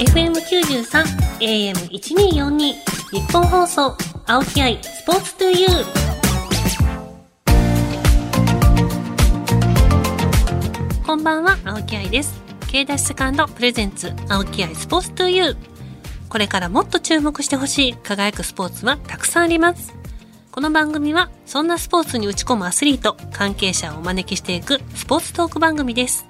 FM93 AM1242 日本放送青木愛スポーツトゥユー。こんばんは青木愛です。K ダッシュセカンドプレゼンツ青木愛スポーツトゥユー。これからもっと注目してほしい輝くスポーツはたくさんあります。この番組はそんなスポーツに打ち込むアスリート関係者をお招きしていくスポーツトーク番組です。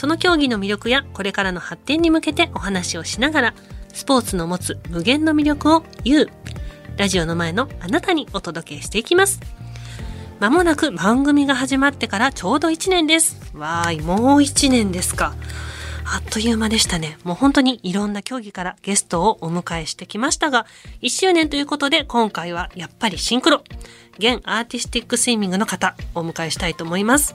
その競技の魅力やこれからの発展に向けてお話をしながら、スポーツの持つ無限の魅力を言う、ラジオの前のあなたにお届けしていきます。まもなく番組が始まってからちょうど1年です。わーい、もう1年ですか。あっという間でしたね。もう本当にいろんな競技からゲストをお迎えしてきましたが、1周年ということで今回はやっぱりシンクロ。現アーティスティックスイミングの方、お迎えしたいと思います。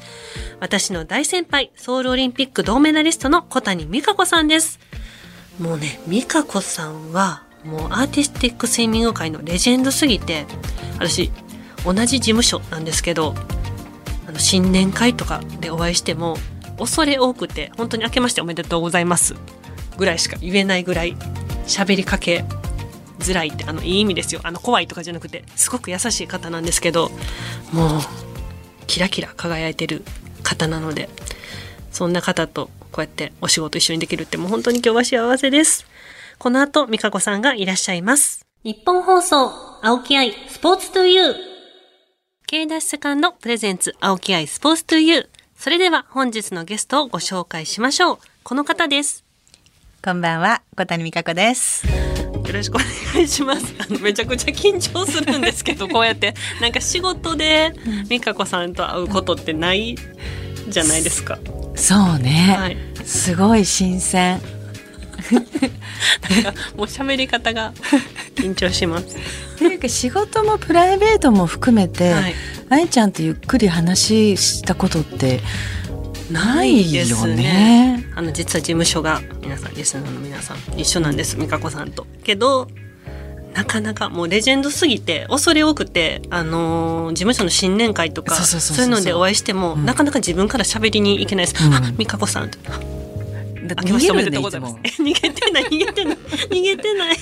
私の大先輩、ソウルオリンピック銅メダリストの小谷美香子さんです。もうね、美香子さんは、もうアーティスティックスイミング界のレジェンドすぎて、私、同じ事務所なんですけど、あの、新年会とかでお会いしても、恐れ多くて、本当に明けましておめでとうございます。ぐらいしか言えないぐらい、喋りかけづらいってあのいい意味ですよ。あの怖いとかじゃなくてすごく優しい方なんですけどもうキラキラ輝いてる方なのでそんな方とこうやってお仕事一緒にできるってもう本当に今日は幸せです。この後美香子さんがいらっしゃいます。日本放送青木愛スポーツトゥユー。K ダッシュセカンドプレゼンツ青木愛スポーツトゥユー。それでは本日のゲストをご紹介しましょう。この方です。こんばんは小谷美香子ですよろしくお願いします。あのめちゃくちゃ緊張するんですけどこうやって。なんか仕事で美香子さんと会うことってないじゃないですか。そうね、はい、すごい新鮮。なんかもう喋り方が緊張します。っていうか仕事もプライベートも含めて、はい、愛ちゃんとゆっくり話したことってないよね。ねあの実は事務所が皆さんリスナーの皆さん一緒なんです美香子さんと。けどなかなかもうレジェンドすぎて恐れ多くて、あのー、事務所の新年会とかそういうのでお会いしても、うん、なかなか自分から喋りに行けないです。うん、あ美香子さんと。あけましておめでとうございます。逃げてない逃げてない逃げてない。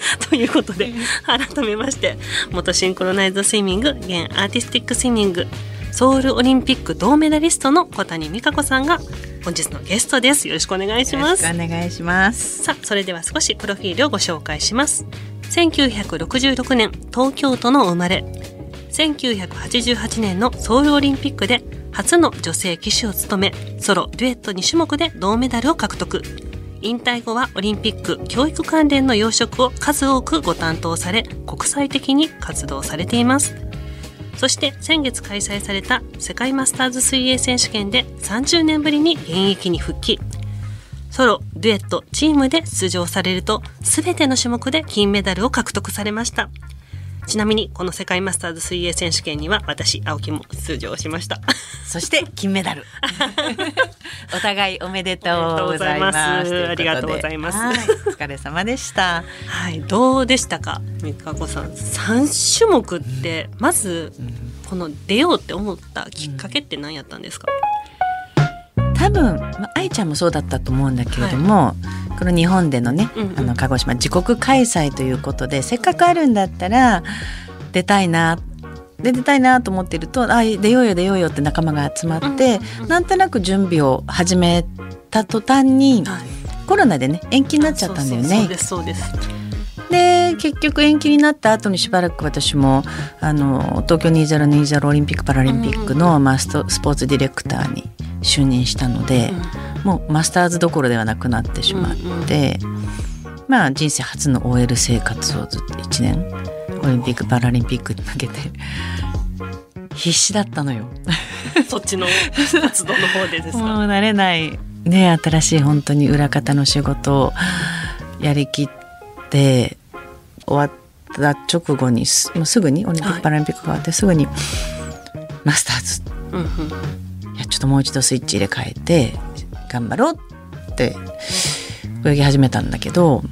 ということで改めまして元シンクロナイズスイミング現アーティスティックスイミングソウルオリンピック銅メダリストの小谷美香子さんが本日のゲストです。よろしくお願いします。お願いします。さあ、それでは少しプロフィールをご紹介します。1966年、東京都の生まれ。1988年のソウルオリンピックで初の女性騎手を務め、ソロ、デュエット2種目で銅メダルを獲得。引退後はオリンピック教育関連の養殖を数多くご担当され、国際的に活動されています。そして先月開催された世界マスターズ水泳選手権で30年ぶりに現役に復帰。ソロ、デュエット、チームで出場されると全ての種目で金メダルを獲得されました。ちなみにこの世界マスターズ水泳選手権には私青木も出場しました。そして金メダル。お互いおめでとうございます。ありがとうございます、はい、お疲れ様でした。はい。どうでしたか三日子さん。三種目ってまずこの出ようって思ったきっかけって何やったんですか、多分、まあ、愛ちゃんもそうだったと思うんだけれども、はい、この日本でのね、うんうん、あの鹿児島自国開催ということでせっかくあるんだったら出たいなで出たいなと思ってるとあ出ようよ出ようよって仲間が集まって、うんうん、なんとなく準備を始めた途端に、はい、コロナでね延期になっちゃったんだよね。そうですそうです。で結局延期になった後にしばらく私もあの東京2020オリンピック・パラリンピックの、まあ、スポーツディレクターに就任したので、うん、もうマスターズどころではなくなってしまって、うんうん、まあ人生初の OL 生活をずっと1年オリンピック・パラリンピックに向けて必死だったのよ。そっちの活動の方でですか？もう慣れないね新しい本当に裏方の仕事をやりきって終わった直後にすもうすぐにオリンピック・パラリンピックが終わってすぐにマスターズ、うんうん。やちょっともう一度スイッチ入れ替えて頑張ろうって泳ぎ始めたんだけど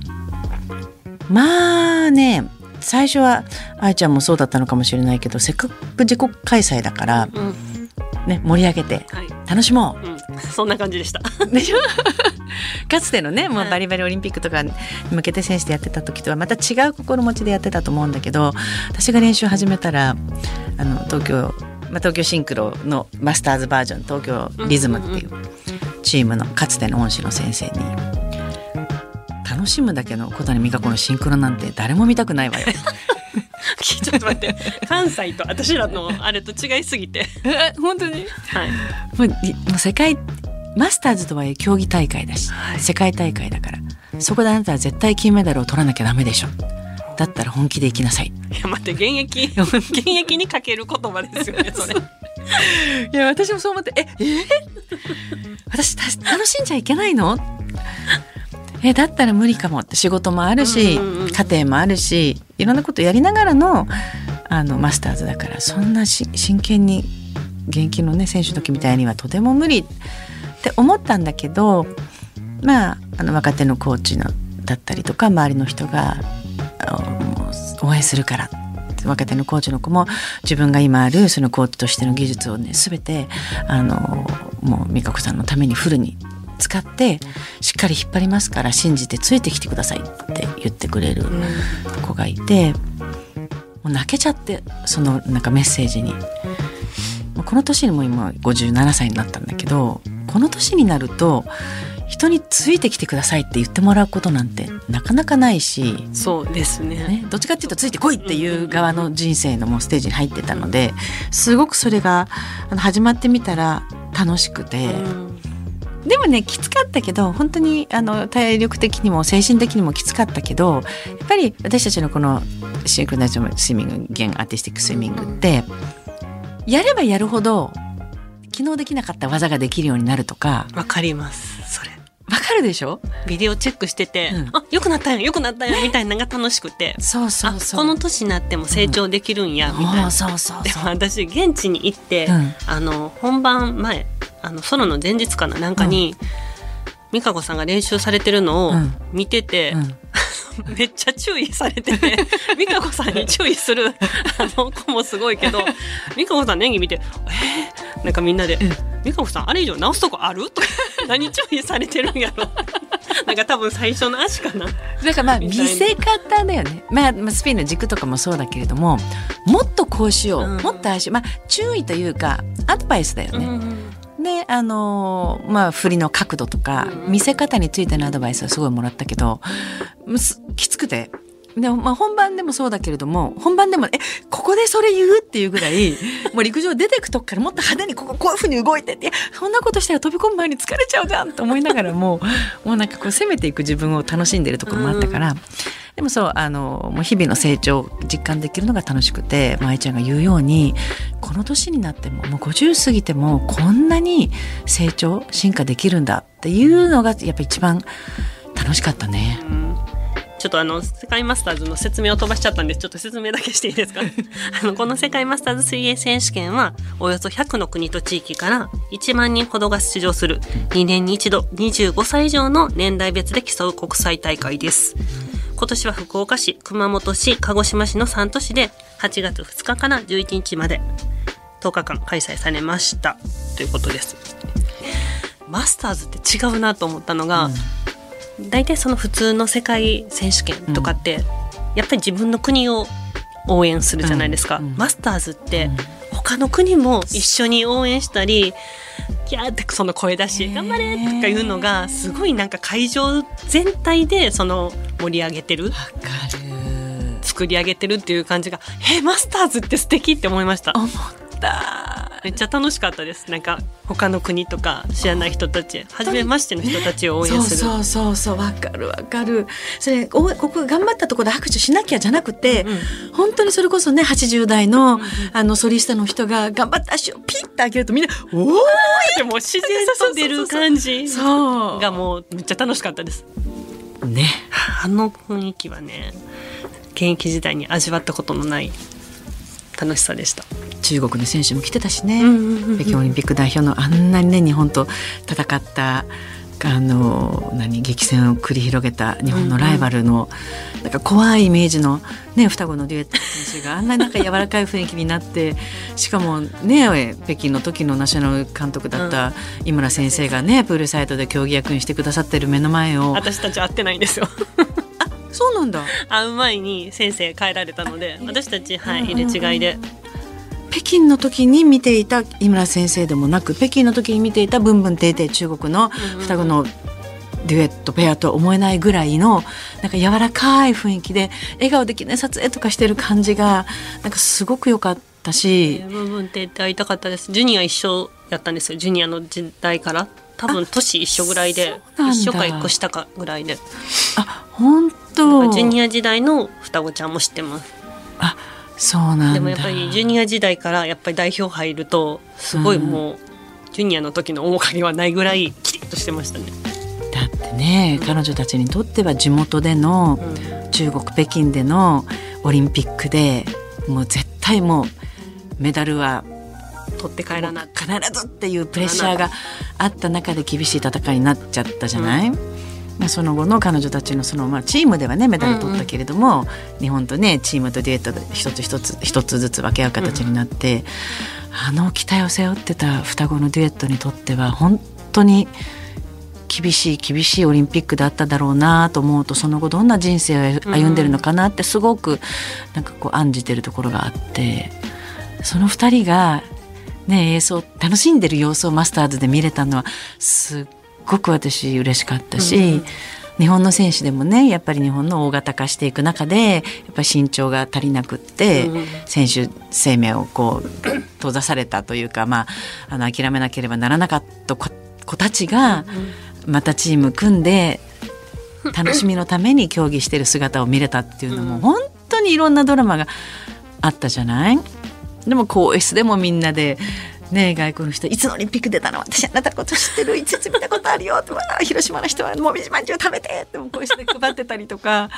まあね最初は愛ちゃんもそうだったのかもしれないけどせっかく自国開催だから、うん、ね、盛り上げて楽しもう、はいうん、そんな感じでした。でしょ？かつてのねもうバリバリオリンピックとかに向けて選手でやってた時とはまた違う心持ちでやってたと思うんだけど私が練習始めたらあの東京、まあ、東京シンクロのマスターズバージョン東京リズムっていうチームのかつての恩師の先生に楽しむだけの小谷美香子のシンクロなんて誰も見たくないわよ。ちょっと待って。関西と私らのあれと違いすぎて。本当に？はい。もういもう世界マスターズとはいえ競技大会だし、はい。世界大会だからそこであなたは絶対金メダルを取らなきゃダメでしょ。だったら本気で行きなさい。いや待って現役。現役にかける言葉ですよねそれ。いや私もそう思ってええ？ー私た楽しんじゃいけないの？えだったら無理かもって仕事もあるし、うんうんうん。家庭もあるしいろんなことやりながらのあのマスターズだからそんなし真剣に現役のね選手の時みたいにはとても無理って思ったんだけどまああの若手のコーチのだったりとか周りの人が応援するから若手のコーチの子も自分が今あるそのコーチとしての技術をね全てあのもう美香子さんのためにフルに使ってしっかり引っ張りますから信じてついてきてくださいって言ってくれる子がいてもう泣けちゃってそのなんかメッセージに。この年にも今57歳になったんだけどこの年になると人についてきてくださいって言ってもらうことなんてなかなかないし、そうですね。ね、どっちかっていうとついてこいっていう側の人生のもうステージに入ってたのですごくそれが始まってみたら楽しくて、うん。でもねきつかったけど本当にあの体力的にも精神的にもきつかったけどやっぱり私たちのこのシンクロナイズドスイミング現アーティスティックスイミングってやればやるほど昨日できなかった技ができるようになるとか。わかりますそれ。わかるでしょ？ビデオチェックしてて、うん。あ良くなったんや良くなったんやみたいなのが楽しくて。そうそあうそう。この年になっても成長できるんや、みたいな。そうそうそうでも私現地に行って、うん。あの本番前あのソロの前日かななんかに、美香子さんが練習されてるのをうん。見てて、うん めっちゃ注意されてて美香子さんに注意するあの子もすごいけど美香子さんの演技見て「えー、なんかみんなで「美香子さんあれ以上直すとこある?」とか 何注意されてるんやろ？なんか多分最初の足かな？だからまあ見せ方だよね、まあ、まあスピンの軸とかもそうだけれどももっとこうしよう、うん。もっとああしよう。まあ注意というかアドバイスだよね。であのーまあ振りの角度とかうん見せ方についてのアドバイスはすごいもらったけどきつくて。でもまあ本番でもそうだけれども本番でもえここでそれ言うっていうぐらい もう陸上出てくとこからもっと派手にこここういうふうに動いてってそんなことしたら飛び込む前に疲れちゃうじゃんと思いながらももうなんかこう攻めていく自分を楽しんでるところもあったから、でもそうあのもう日々の成長を実感できるのが楽しくてまあ愛ちゃんが言うようにこの年になってももう50過ぎてもこんなに成長進化できるんだっていうのがやっぱ一番楽しかったね。うん。ちょっとあの世界マスターズの説明を飛ばしちゃったんでちょっと説明だけしていいですか？あのこの世界マスターズ水泳選手権はおよそ100の国と地域から1万人ほどが出場する。2年に一度25歳以上の年代別で競う国際大会です今年は福岡市熊本市鹿児島市の3都市で8月2日から11日まで10日間開催されました。ということです。マスターズって違うなと思ったのが、大体その普通の世界選手権とかって、やっぱり自分の国を応援するじゃないですか、うんうんマスターズって他の国も一緒に応援したりキャーってその声出し頑張れとかいうのがすごいなんか会場全体でその盛り上げてる？わかる。作り上げてるっていう感じがえマスターズって素敵って思いました。思った。めっちゃ楽しかったです。なんか他の国とか知らない人たち初めましての人たちを応援する。そうそうそうそう。わかるわかる。それおここ頑張ったところで拍手しなきゃじゃなくて、本当にそれこそね80代の,、あのソリストの人が頑張って足をピッて上げるとみんな「おーい!でも自然と出る感じ」そう。がもうめっちゃ楽しかったです。ねあの雰囲気はね現役時代に味わったことのない楽しさでした。中国の選手も来てたしね、北京オリンピック代表のあんなにね日本と戦ったあの何激戦を繰り広げた日本のライバルの、うんうん、なんか怖いイメージの、ね、双子のデュエット選手があんなになんか柔らかい雰囲気になってしかもね北京の時のナショナル監督だった井村先生がねプールサイトで競技役にしてくださってる目の前を。私たち会ってないんですよ。そうなんだ。会う前に先生帰られたので私たちはい入れ違いで。北京の時に見ていた井村先生でもなく北京の時に見ていた「ブンブンテイテイ」中国の双子のデュエットペアとは思えないぐらいのなんか柔らかい雰囲気で笑顔で記念撮影とかしてる感じがなんかすごく良かったし。ブンブンテイテイ会いたかったです。ジュニア一緒やったんですよ。ジュニアの時代から。多分年一緒ぐらいで一緒か一個下かぐらいで。あ本当。ジュニア時代の双子ちゃんも知ってます。あそうなんでもやっぱりジュニア時代からやっぱり代表入るとすごいもう、うん、ジュニアの時の面影はないぐらいキリッとしてましたね。だってね、うん、彼女たちにとっては地元での、うん、中国北京でのオリンピックでもう絶対もうメダルは取って帰らな必ずっていうプレッシャーがあった中で厳しい戦いになっちゃったじゃない、まあ、その後の彼女たちのその、まあ、チームではねメダル取ったけれども、うんうん、日本とねチームとデュエットで一つ一つ一つずつ分け合う形になって、うん、あの期待を背負ってた双子のデュエットにとっては本当に厳しい厳しいオリンピックだっただろうなと思うとその後どんな人生を歩んでるのかなってすごくなんかこう案じてるところがあってその2人がね映像楽しんでる様子をマスターズで見れたのはすっごく私嬉しかったし、うん日本の選手でもねやっぱり日本の大型化していく中でやっぱり身長が足りなくって、うん、選手生命をこう閉ざされたというか、まあ、あの諦めなければならなかった子たちがまたチーム組んで楽しみのために競技してる姿を見れたっていうのも本当にいろんなドラマがあったじゃない？でも更衣室でもみんなでね外国の人いつのオリンピック出たの？私あなたのこと知ってる？いつつ見たことあるよ？って広島の人はもみじまんじゅう食べてってこうして配ってたりとか。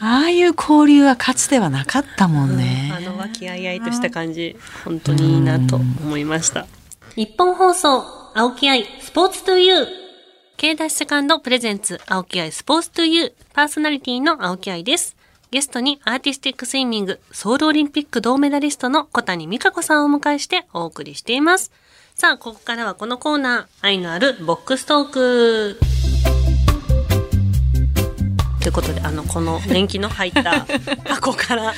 ああいう交流はかつてはなかったもんね、うん、あの和気あいあいとした感じ。本当にいいなと思いました。日本放送青木愛スポーツトゥユー K ダッシュセカンドプレゼンツ青木愛スポーツトゥユーパーソナリティの青木愛ですゲストにアーティスティックスイミングソウルオリンピック銅メダリストの小谷美香子さんをお迎えしてお送りしています。さあ、ここからはこのコーナー、愛のあるボックストーク。ということで、あの、この年季の入った 箱から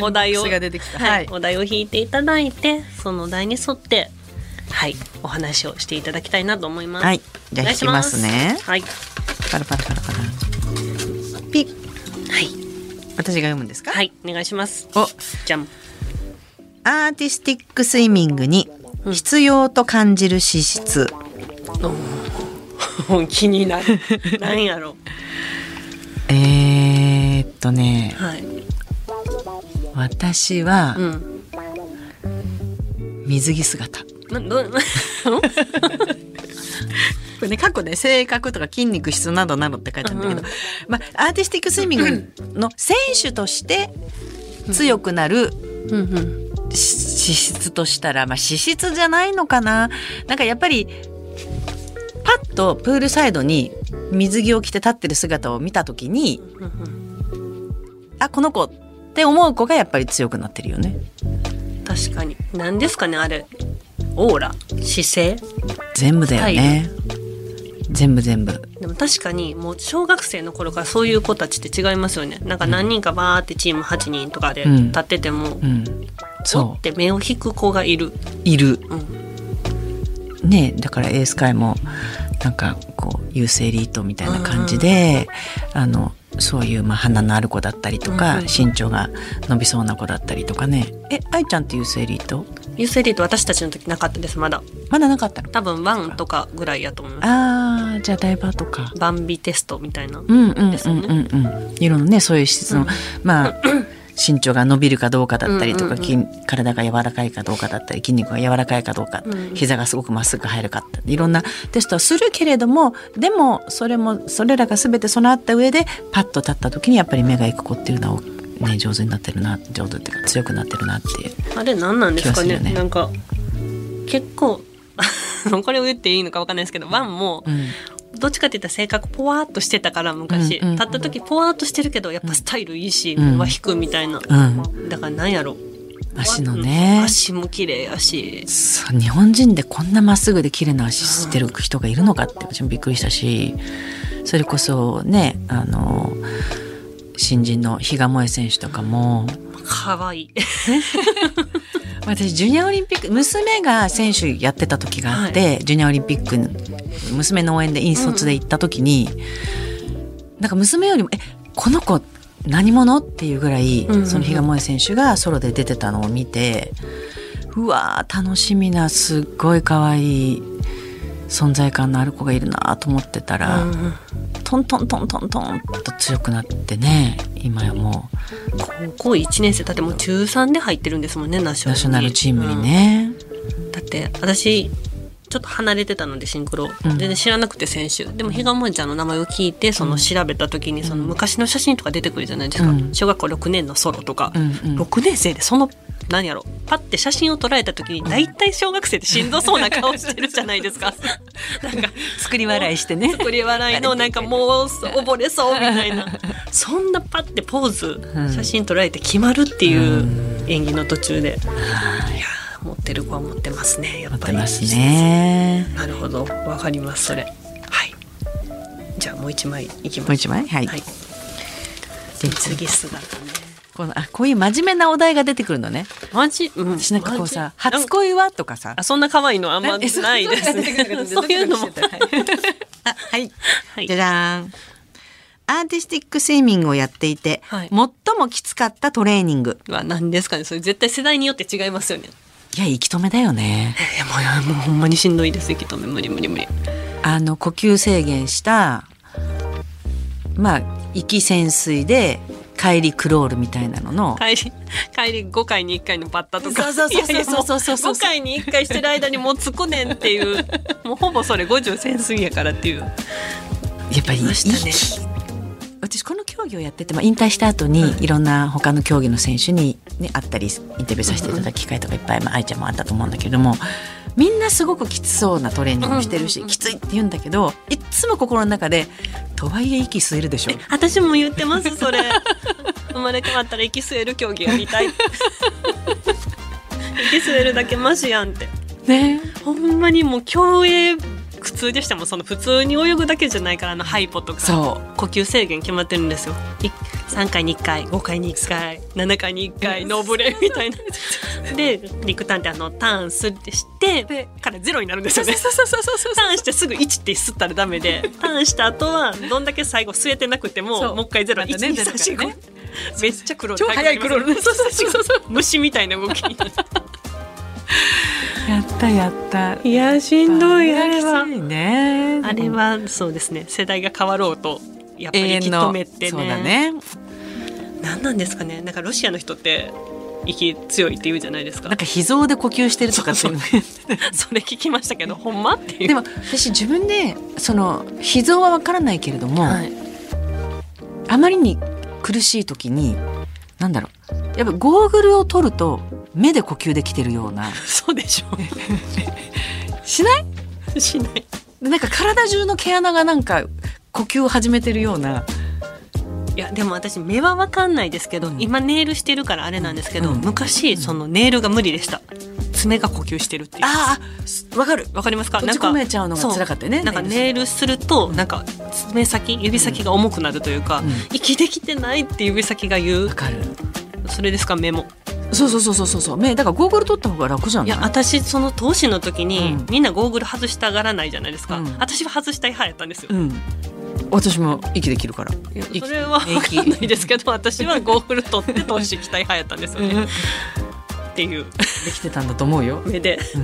お題を、はい、お題を引いていただいて、その題に沿って、はい、お話をしていただきたいなと思います。はい、じゃあ引きますね。はい。パラパラパラパラ。ピッ。はい。私が読むんですか？はい。お願いします。お。じゃん。アーティスティックスイミングに必要と感じる資質、うん、気になる。何やろ。えー、っとね、はい、私は、うん、水着姿など これね過去ね性格とか筋肉質などなどって書いてあるんだけど、うん、まあ、アーティスティックスイミングの選手として強くなる、資質としたら、まあ、資質じゃないのかな。なんかやっぱりパッとプールサイドに水着を着て立ってる姿を見た時に、あこの子って思う子がやっぱり強くなってるよね。確かに。何ですかねあれオーラ姿勢？全部だよね。全部全部。でも確かにもう小学生の頃からそういう子たちって違いますよね。なんか何人かバーってチーム8人とかで立ってても、うん、そう。って目を引く子がいる。いる、うん、ねだからエース界もなんかこうユースエリートみたいな感じで、うん、あのそういうまあ鼻のある子だったりとか、うん、身長が伸びそうな子だったりとかね。え愛ちゃんってユースエリートユースエリート私たちの時なかったですまだ。まだなかったの？多分ワンとかぐらいやと思います。ああじゃあダイバーとか。バンビテストみたいなうんうんですよねうん。うんうんいろんなねそういう施設の、うん、まあ身長が伸びるかどうかだったりとか、うんうんうん、体が柔らかいかどうかだったり筋肉が柔らかいかどうか、うん、膝がすごくまっすぐ入るかっていろんなテストはするけれどもでもそれもそれらが全て備わった上でパッと立った時にやっぱり目がいく子っていうのはね上手になってるな上手っていうか強くなってるなっていう。あれ何なんですかね？ね。なんか結構 これを言っていいのか分かんないですけどワンもどっちかって言ったら性格ポワーっとしてたから昔、立った時ポワーっとしてるけどやっぱスタイルいいし、うん。和引くみたいな、うん。だからなんやろ。足のね。足も綺麗やし。日本人でこんなまっすぐで綺麗な足してる人がいるのかって私もびっくりしたし。それこそねあの新人の比嘉萌選手とかも。可愛い私ジュニアオリンピック娘が選手やってた時があって、ジュニアオリンピック娘の応援で引率で行った時に、なんか娘よりも「えこの子何者?」っていうぐらい、うんうんその比嘉萌選手がソロで出てたのを見てうわー楽しみなすっごい可愛い存在感のある子がいるなと思ってたら、うんトントントントントンと強くなってね今やも高校1年生だってもう中3で入ってるんですもんねナショナルチームにね。うん。だって私ちょっと離れてたのでシンクロ、うん。全然知らなくて選手でも比嘉萌ちゃんの名前を聞いてその調べた時にその昔の写真とか出てくるじゃないですか、うん。小学校6年のソロとか、うんうん。6年生でその何やろ。パッて写真を捉えた時に大体小学生ってしんどそうな顔してるじゃないですか。なんか作り笑いしてね。作り笑いのなんかもう溺れそうみたいな。そんなパッてポーズうん写真捉えて決まるっていう演技の途中で、いやー持ってる子は持ってますねやっぱり。持ってますね。なるほど。わかりますそれ。はい。じゃあもう一枚いきます。もう一枚？はい。はい。で次。姿ねこのあこういう真面目なお題が出てくるのね。マジ、うん、私なんかこうさ初恋は？とかさ。あ。そんな可愛いのあんまないですね。そういうのも。あ はい。はい。じゃじゃーん。アーティスティックスイミングをやっていて、はい。最もきつかったトレーニング。は何ですかね。それ絶対世代によって違いますよね。いや息止めだよね。いやもうもうほんまにしんどいです。息止め。無理無理無理。あの呼吸制限したまあ息潜水で帰りクロールみたいなのの。帰り帰り5回に1回のバッタとか。そうそうそうそうそうそう。そう5回に1回してる間にもうつくねんっていう。もうほぼそれ50潜水やからっていう。やっぱりましたね。息私この競技をやってて、まあ、引退した後にいろんな他の競技の選手に、ね、会ったりインタビューさせていただく機会とかいっぱい、まあ、愛ちゃんもあったと思うんだけれどもみんなすごくきつそうなトレーニングをしてるし、きついって言うんだけどいっつも心の中でとはいえ息吸えるでしょ。私も言ってますそれ。生まれ変わったら息吸える競技やりたい。息吸えるだけマシやんって。ね。ほんまにもう競泳苦痛でしたもん。その普通に泳ぐだけじゃないからあのハイポとか。そ呼吸制限決まってるんですよ。い3回に1回5回に1回7回に1回ノーブレみたいな。で陸ターンってあのターンすってしてからゼロになるんですよね。そうそうそうそうそうターンしてすぐ1って吸ったらダメで。ターンした後はどんだけ最後吸えてなくてももう一回ゼロ、ね1 2 3 4ゼロからね。5めっちゃクロール超速いクロールねそうそうそうそう。虫みたいな動き。やったやった。いやしんどいあれは。ね。あれはそうですね。世代が変わろうとやっぱり息止めってね。そうだね。何なんですかね。なんかロシアの人って息強いって言うじゃないですか。なんか秘蔵で呼吸してるとかっていう。の それ聞きましたけどほんまっていう。でも私自分でその秘蔵はわからないけれども、はい、あまりに苦しい時になんだろう。やっぱゴーグルを取ると目で呼吸できてるような。そうでしょ。しない？うしない。なんか体中の毛穴がなんか呼吸を始めてるような。いやでも私目は分かんないですけど、うん。今ネイルしてるからあれなんですけど、うん。昔そのネイルが無理でした。爪が呼吸してるっていう。ああわかる。わかりますか？閉じ込めちゃうのが辛かったよねなんかネイルすると。なんか爪先指先が重くなるというか、うん。息できてないって指先が言う。わかる。それですか？メモそうそうそうそうそうそう。目だからゴーグル取った方が楽じゃない？いや私その投資の時に、うん。みんなゴーグル外したがらないじゃないですか、うん。私は外したい派やったんですよ、うん私も息できるから。それは分かんないですけど私はゴーグル取って投資したい派やったんですよね、っていう。できてたんだと思うよ。目で。う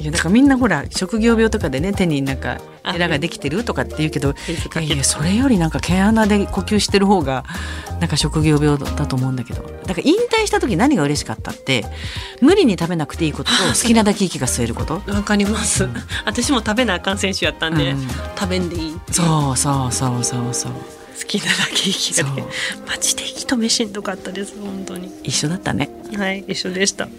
ん、いやだからみんなほら職業病とかでね手になんかあエラができてるとかって言うけどいやそれよりなんか毛穴で呼吸してる方がなんか職業病だと思うんだけど。だから引退した時何が嬉しかったって無理に食べなくていいことと好きなだけ息が吸えること。わかります、うん。私も食べなあかん選手やったんで、うん。食べんでいいそうそうそうそうそう好きなだけ息がねそう。マジで息止めしんどかったです本当に。一緒だったね。はい一緒でした。はい。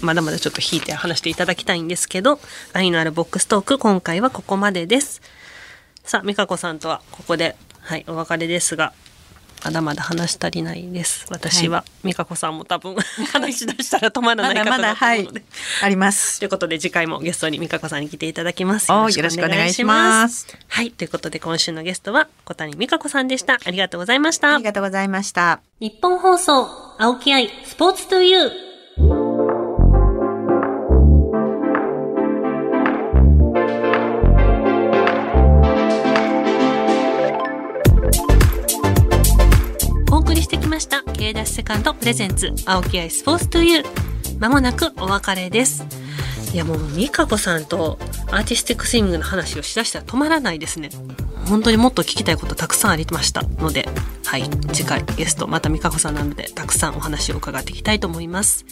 まだまだちょっと引いて話していただきたいんですけど愛のあるボックストーク今回はここまでです。さあ、美香子さんとはここで、はい、お別れですが、まだまだ話し足りないです。私は、美香子さんも多分 話し出したら止まらない方まだまだ、はいだと思うので。、ありますとい。うことで次回もゲストに美香子さんに来ていただきます。およろしくお願いします。はい。ということで今週のゲストは小谷美香子さんでした。ありがとうございましたあり。がとうございました。日本放送、青木愛、スポーツトゥユー。ました、K ダッシュセカンドプレゼンツ、青木愛スポーツトゥユー。まもなくお別れです。いやもう、美香子さんとアーティスティックスイミングの話をしだしたら止まらないですね。本当にもっと聞きたいことたくさんありましたので、はい、次回ゲスト、また美香子さんなので、たくさんお話を伺っていきたいと思います。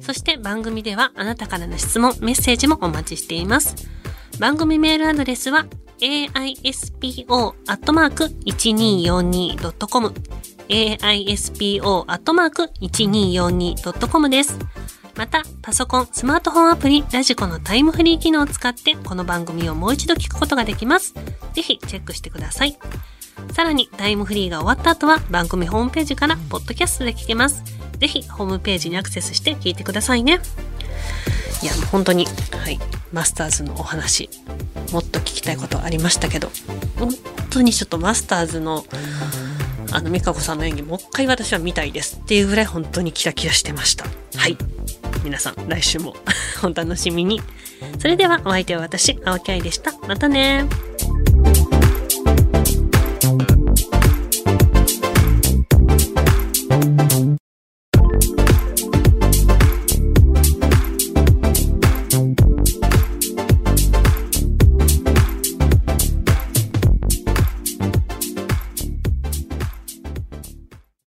そして番組ではあなたからの質問、メッセージもお待ちしています。番組メールアドレスは aispo.1242.com aispo.1242.com です。また、パソコン、スマートフォンアプリ、ラジコのタイムフリー機能を使って、この番組をもう一度聞くことができます。ぜひ、チェックしてください。さらに、タイムフリーが終わった後は、番組ホームページから、ポッドキャストで聞けます。ぜひ、ホームページにアクセスして聞いてくださいね。いや、もう本当に、はい、マスターズのお話、もっと聞きたいことありましたけど、本当にちょっとマスターズの、あの、美香子さんの演技、もう一回私は見たいですっていうぐらい本当にキラキラしてました。はい。皆さん、来週も お楽しみに。それでは、お相手は私、青木愛でした。またね